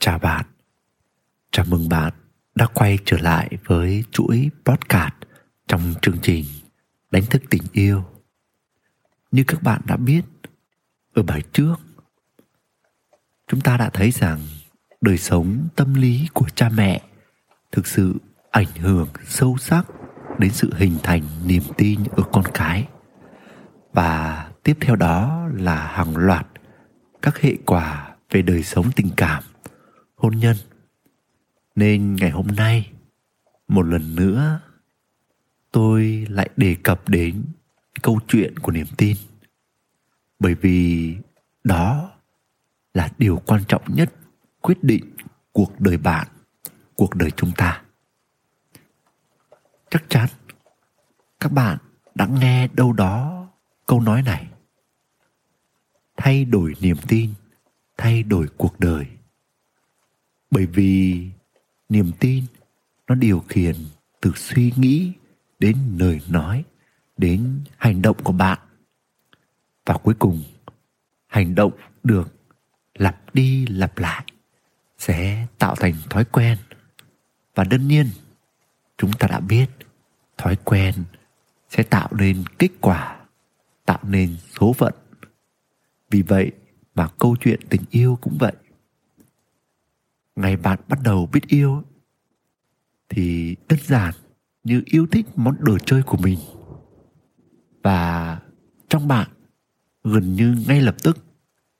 Chào bạn, chào mừng bạn đã quay trở lại với chuỗi podcast trong chương trình Đánh thức tình yêu. Như các bạn đã biết, ở bài trước, chúng ta đã thấy rằng đời sống tâm lý của cha mẹ thực sự ảnh hưởng sâu sắc đến sự hình thành niềm tin ở con cái. Và tiếp theo đó là hàng loạt các hệ quả về đời sống tình cảm hôn nhân. Nên ngày hôm nay, một lần nữa, tôi lại đề cập đến câu chuyện của niềm tin. Bởi vì đó là điều quan trọng nhất quyết định cuộc đời bạn, cuộc đời chúng ta. Chắc chắn, các bạn đã nghe đâu đó câu nói này. Thay đổi niềm tin, thay đổi cuộc đời bởi vì niềm tin nó điều khiển từ suy nghĩ đến lời nói, đến hành động của bạn. Và cuối cùng, hành động được lặp đi lặp lại sẽ tạo thành thói quen. Và đương nhiên, chúng ta đã biết thói quen sẽ tạo nên kết quả, tạo nên số phận. Vì vậy mà câu chuyện tình yêu cũng vậy ngày bạn bắt đầu biết yêu, thì đơn giản như yêu thích món đồ chơi của mình. Và trong bạn, gần như ngay lập tức,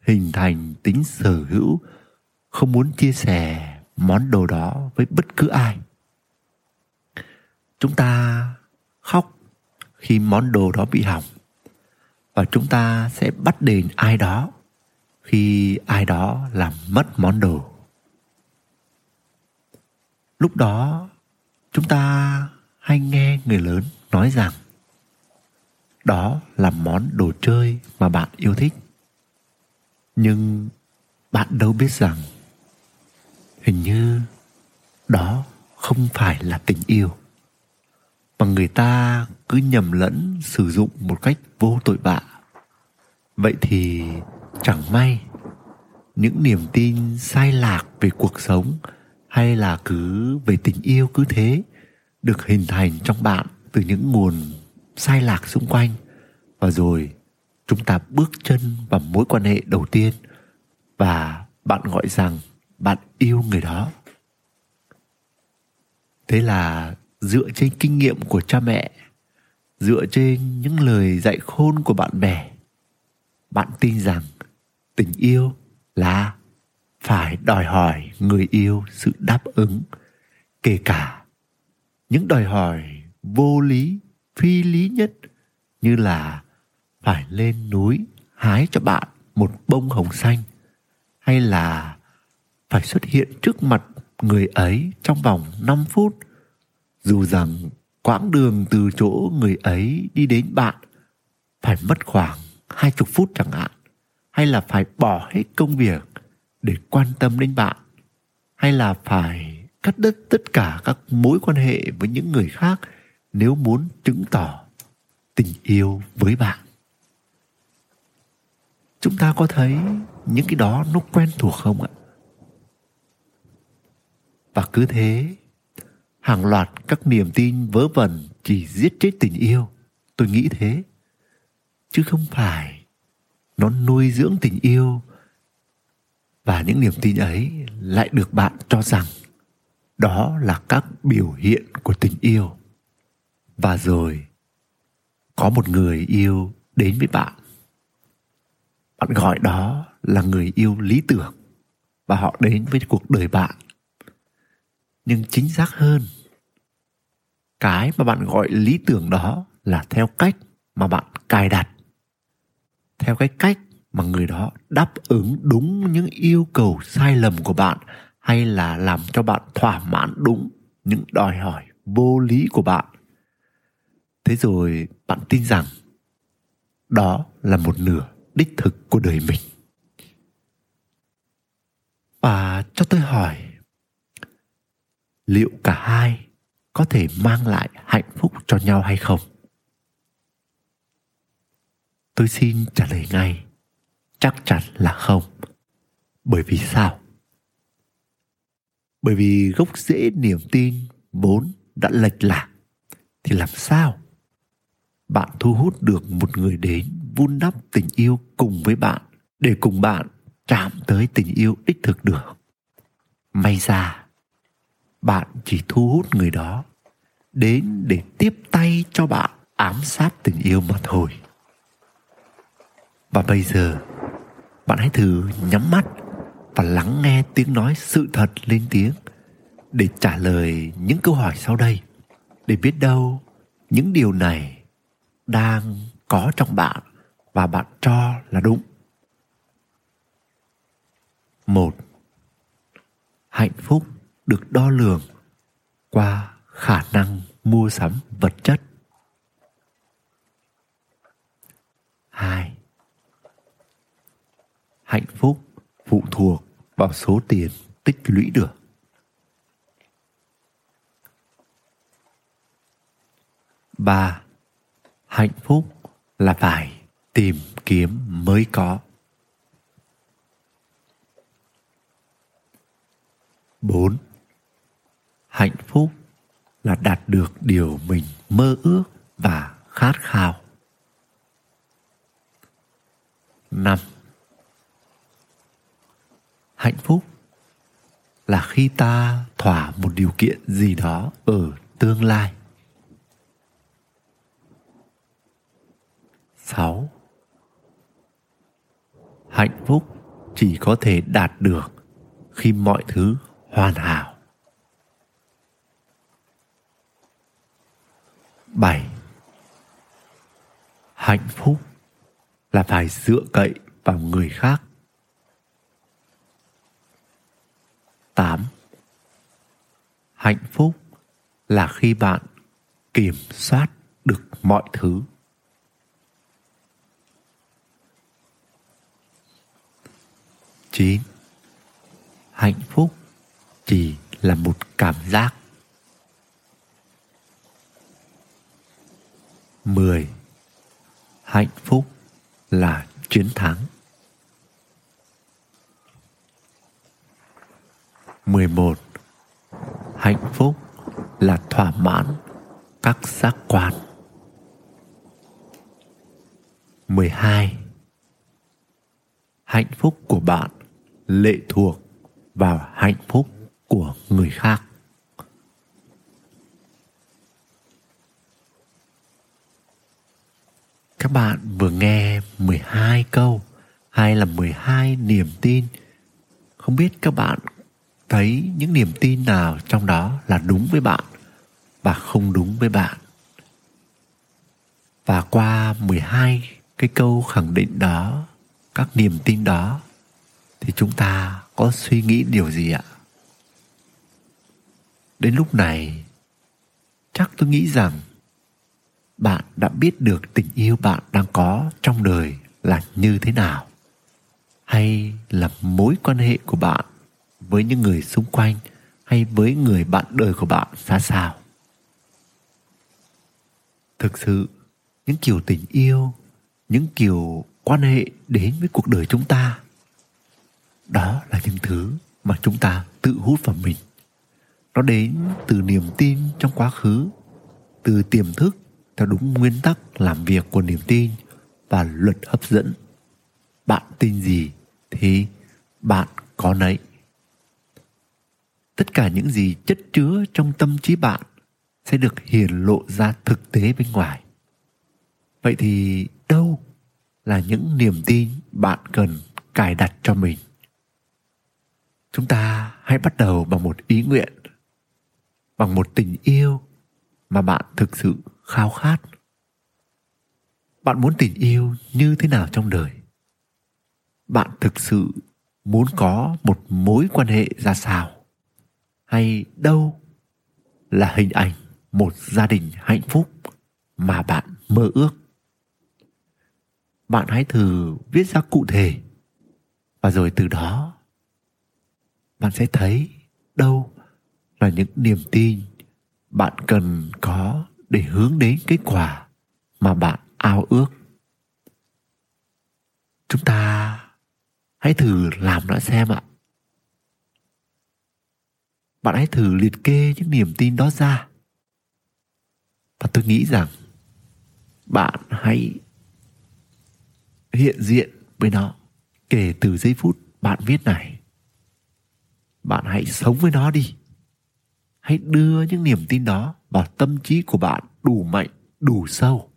hình thành tính sở hữu, không muốn chia sẻ món đồ đó với bất cứ ai. Chúng ta khóc khi món đồ đó bị hỏng, và chúng ta sẽ bắt đền ai đó khi ai đó làm mất món đồ lúc đó, chúng ta hay nghe người lớn nói rằng, đó là món đồ chơi mà bạn yêu thích. Nhưng bạn đâu biết rằng, hình như đó không phải là tình yêu, mà người ta cứ nhầm lẫn sử dụng một cách vô tội vạ. Vậy thì chẳng may, những niềm tin sai lạc về cuộc sống hay là cứ về tình yêu cứ thế, được hình thành trong bạn từ những nguồn sai lạc xung quanh. Và rồi, chúng ta bước chân vào mối quan hệ đầu tiên và bạn gọi rằng bạn yêu người đó. Thế là dựa trên kinh nghiệm của cha mẹ, dựa trên những lời dạy khôn của bạn bè, bạn tin rằng tình yêu là phải đòi hỏi người yêu sự đáp ứng, kể cả những đòi hỏi vô lý, phi lý nhất như là phải lên núi hái cho bạn một bông hồng xanh, hay là phải xuất hiện trước mặt người ấy trong vòng 5 phút. Dù rằng quãng đường từ chỗ người ấy đi đến bạn phải mất khoảng hai chục phút chẳng hạn, hay là phải bỏ hết công việc để quan tâm đến bạn? Hay là phải cắt đứt tất cả các mối quan hệ với những người khác nếu muốn chứng tỏ tình yêu với bạn? Chúng ta có thấy những cái đó nó quen thuộc không ạ? Và cứ thế, hàng loạt các niềm tin vớ vẩn chỉ giết chết tình yêu. Tôi nghĩ thế. Chứ không phải nó nuôi dưỡng tình yêu và những niềm tin ấy lại được bạn cho rằng đó là các biểu hiện của tình yêu. Và rồi, có một người yêu đến với bạn. Bạn gọi đó là người yêu lý tưởng và họ đến với cuộc đời bạn. Nhưng chính xác hơn, cái mà bạn gọi lý tưởng đó là theo cách mà bạn cài đặt. Theo cái cách mà người đó đáp ứng đúng những yêu cầu sai lầm của bạn hay là làm cho bạn thỏa mãn đúng những đòi hỏi vô lý của bạn. Thế rồi bạn tin rằng đó là một nửa đích thực của đời mình. Và cho tôi hỏi, liệu cả hai có thể mang lại hạnh phúc cho nhau hay không? Tôi xin trả lời ngay chắc chắn là không. Bởi vì sao? Bởi vì gốc rễ niềm tin vốn đã lệch lạc, thì làm sao bạn thu hút được một người đến vun đắp tình yêu cùng với bạn, để cùng bạn chạm tới tình yêu đích thực được? May ra, bạn chỉ thu hút người đó đến để tiếp tay cho bạn ám sát tình yêu mà thôi. Và bây giờ bạn hãy thử nhắm mắt và lắng nghe tiếng nói sự thật lên tiếng để trả lời những câu hỏi sau đây. Để biết đâu những điều này đang có trong bạn và bạn cho là đúng. Một, hạnh phúc được đo lường qua khả năng mua sắm vật chất. Hai hạnh phúc, phụ thuộc vào số tiền tích lũy được. Ba, hạnh phúc là phải tìm kiếm mới có. Bốn, hạnh phúc là đạt được điều mình mơ ước và khát khao. Năm hạnh phúc là khi ta thỏa một điều kiện gì đó ở tương lai 6. Hạnh phúc chỉ có thể đạt được khi mọi thứ hoàn hảo. 7. Hạnh phúc là phải dựa cậy vào người khác. Hạnh phúc là khi bạn kiểm soát được mọi thứ. chín Hạnh phúc chỉ là một cảm giác. 10. Hạnh phúc là chiến thắng. 11. Hạnh phúc là thỏa mãn các giác quan. 12. Hạnh phúc của bạn lệ thuộc vào hạnh phúc của người khác các bạn vừa nghe 12 câu hay là 12 niềm tin, không biết các bạn thấy những niềm tin nào trong đó là đúng với bạn và không đúng với bạn. Và qua 12 cái câu khẳng định đó, các niềm tin đó, thì chúng ta có suy nghĩ điều gì ạ? Đến lúc này, chắc tôi nghĩ rằng bạn đã biết được tình yêu bạn đang có trong đời là như thế nào, hay là mối quan hệ của bạn với những người xung quanh hay với người bạn đời của bạn ra sao? Thực sự, những kiểu tình yêu, những kiểu quan hệ đến với cuộc đời chúng ta, đó là những thứ mà chúng ta tự hút vào mình. Nó đến từ niềm tin trong quá khứ, từ tiềm thức theo đúng nguyên tắc làm việc của niềm tin và luật hấp dẫn. Bạn tin gì thì bạn có nấy tất cả những gì chất chứa trong tâm trí bạn sẽ được hiển lộ ra thực tế bên ngoài. Vậy thì đâu là những niềm tin bạn cần cài đặt cho mình? Chúng ta hãy bắt đầu bằng một ý nguyện, bằng một tình yêu mà bạn thực sự khao khát. Bạn muốn tình yêu như thế nào trong đời? Bạn thực sự muốn có một mối quan hệ ra sao? Hay đâu là hình ảnh một gia đình hạnh phúc mà bạn mơ ước? Bạn hãy thử viết ra cụ thể và rồi từ đó bạn sẽ thấy đâu là những niềm tin bạn cần có để hướng đến kết quả mà bạn ao ước. Chúng ta hãy thử làm nó xem ạ bạn hãy thử liệt kê những niềm tin đó ra. Và tôi nghĩ rằng bạn hãy hiện diện với nó kể từ giây phút bạn viết này. Bạn hãy sống với nó đi. Hãy đưa những niềm tin đó vào tâm trí của bạn đủ mạnh, đủ sâu.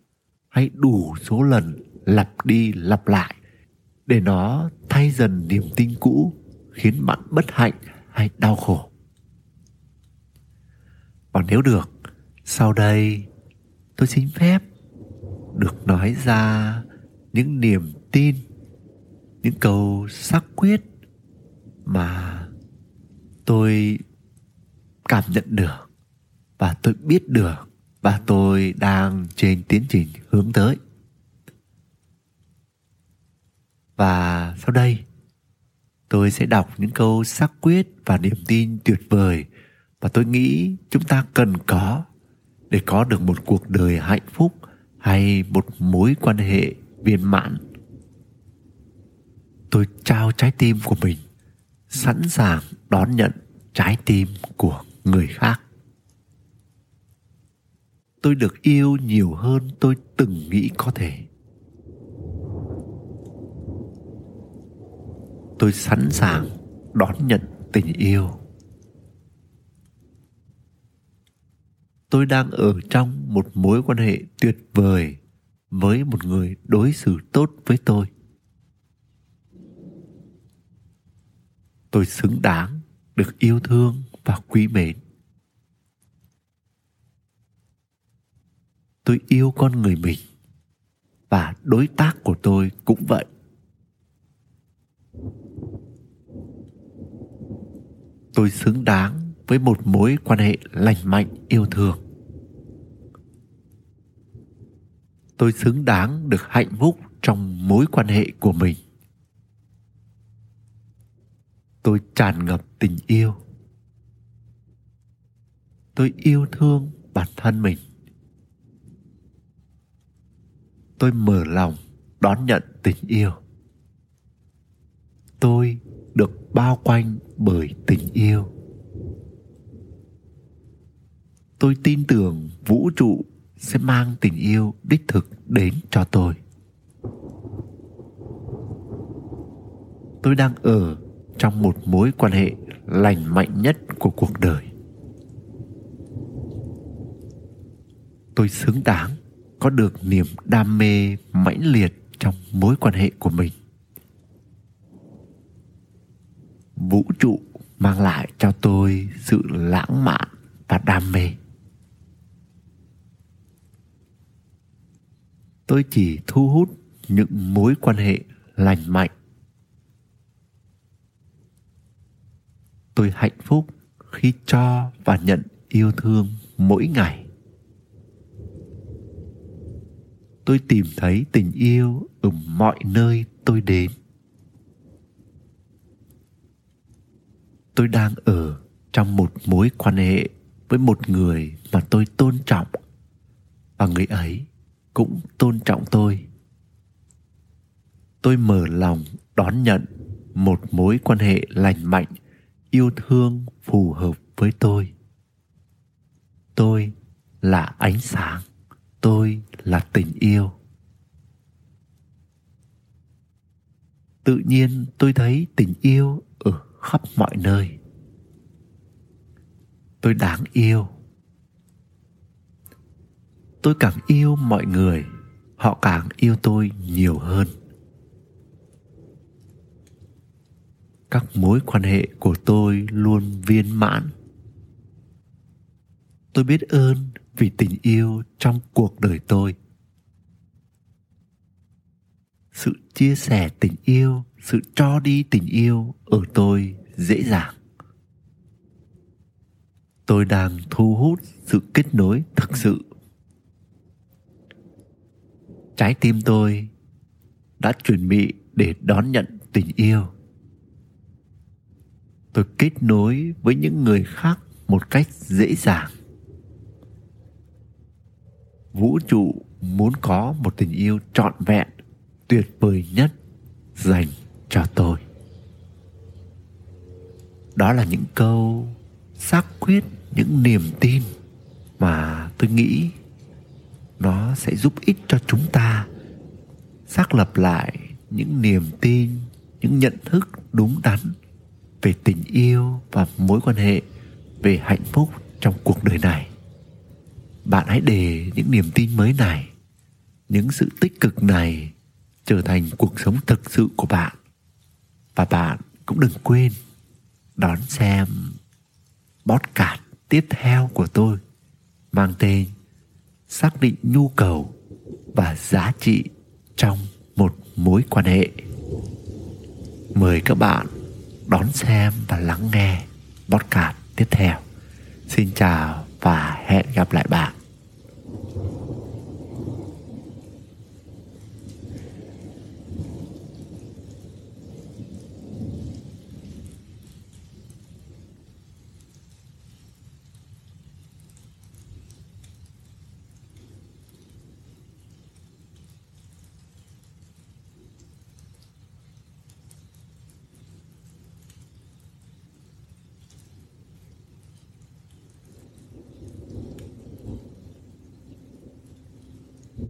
Hãy đủ số lần lặp đi lặp lại để nó thay dần niềm tin cũ khiến bạn bất hạnh hay đau khổ và nếu được, sau đây tôi xin phép được nói ra những niềm tin, những câu xác quyết mà tôi cảm nhận được và tôi biết được và tôi đang trên tiến trình hướng tới. Và sau đây, tôi sẽ đọc những câu xác quyết và niềm tin tuyệt vời và tôi nghĩ chúng ta cần có để có được một cuộc đời hạnh phúc hay một mối quan hệ viên mãn. Tôi trao trái tim của mình, sẵn sàng đón nhận trái tim của người khác. Tôi được yêu nhiều hơn tôi từng nghĩ có thể. Tôi sẵn sàng đón nhận tình yêu tôi đang ở trong một mối quan hệ tuyệt vời với một người đối xử tốt với tôi. Tôi xứng đáng được yêu thương và quý mến. Tôi yêu con người mình và đối tác của tôi cũng vậy. Tôi xứng đáng với một mối quan hệ lành mạnh, yêu thương. Tôi xứng đáng được hạnh phúc trong mối quan hệ của mình. Tôi tràn ngập tình yêu. Tôi yêu thương bản thân mình. Tôi mở lòng đón nhận tình yêu. Tôi được bao quanh bởi tình yêu tôi tin tưởng vũ trụ sẽ mang tình yêu đích thực đến cho tôi. Tôi đang ở trong một mối quan hệ lành mạnh nhất của cuộc đời. Tôi xứng đáng có được niềm đam mê mãnh liệt trong mối quan hệ của mình. Vũ trụ mang lại cho tôi sự lãng mạn và đam mê. Tôi chỉ thu hút những mối quan hệ lành mạnh. Tôi hạnh phúc khi cho và nhận yêu thương mỗi ngày. Tôi tìm thấy tình yêu ở mọi nơi tôi đến. Tôi đang ở trong một mối quan hệ với một người mà tôi tôn trọng. Và người ấy cũng tôn trọng tôi. Tôi mở lòng đón nhận một mối quan hệ lành mạnh, yêu thương phù hợp với tôi. Tôi là ánh sáng, tôi là tình yêu. Tự nhiên tôi thấy tình yêu ở khắp mọi nơi. Tôi đáng yêu tôi càng yêu mọi người, họ càng yêu tôi nhiều hơn. Các mối quan hệ của tôi luôn viên mãn. Tôi biết ơn vì tình yêu trong cuộc đời tôi. Sự chia sẻ tình yêu, sự cho đi tình yêu ở tôi dễ dàng. Tôi đang thu hút sự kết nối thực sự trái tim tôi đã chuẩn bị để đón nhận tình yêu. Tôi kết nối với những người khác một cách dễ dàng. Vũ trụ muốn có một tình yêu trọn vẹn, tuyệt vời nhất dành cho tôi. Đó là những câu xác quyết những niềm tin mà tôi nghĩ nó sẽ giúp ích cho chúng ta. Xác lập lại những niềm tin, những nhận thức đúng đắn về tình yêu và mối quan hệ, về hạnh phúc trong cuộc đời này. Bạn hãy để những niềm tin mới này, những sự tích cực này trở thành cuộc sống thực sự của bạn. Và bạn cũng đừng quên đón xem podcast tiếp theo của tôi, mang tên xác định nhu cầu và giá trị trong một mối quan hệ. Mời các bạn đón xem và lắng nghe podcast tiếp theo. Xin chào và hẹn gặp lại bạn.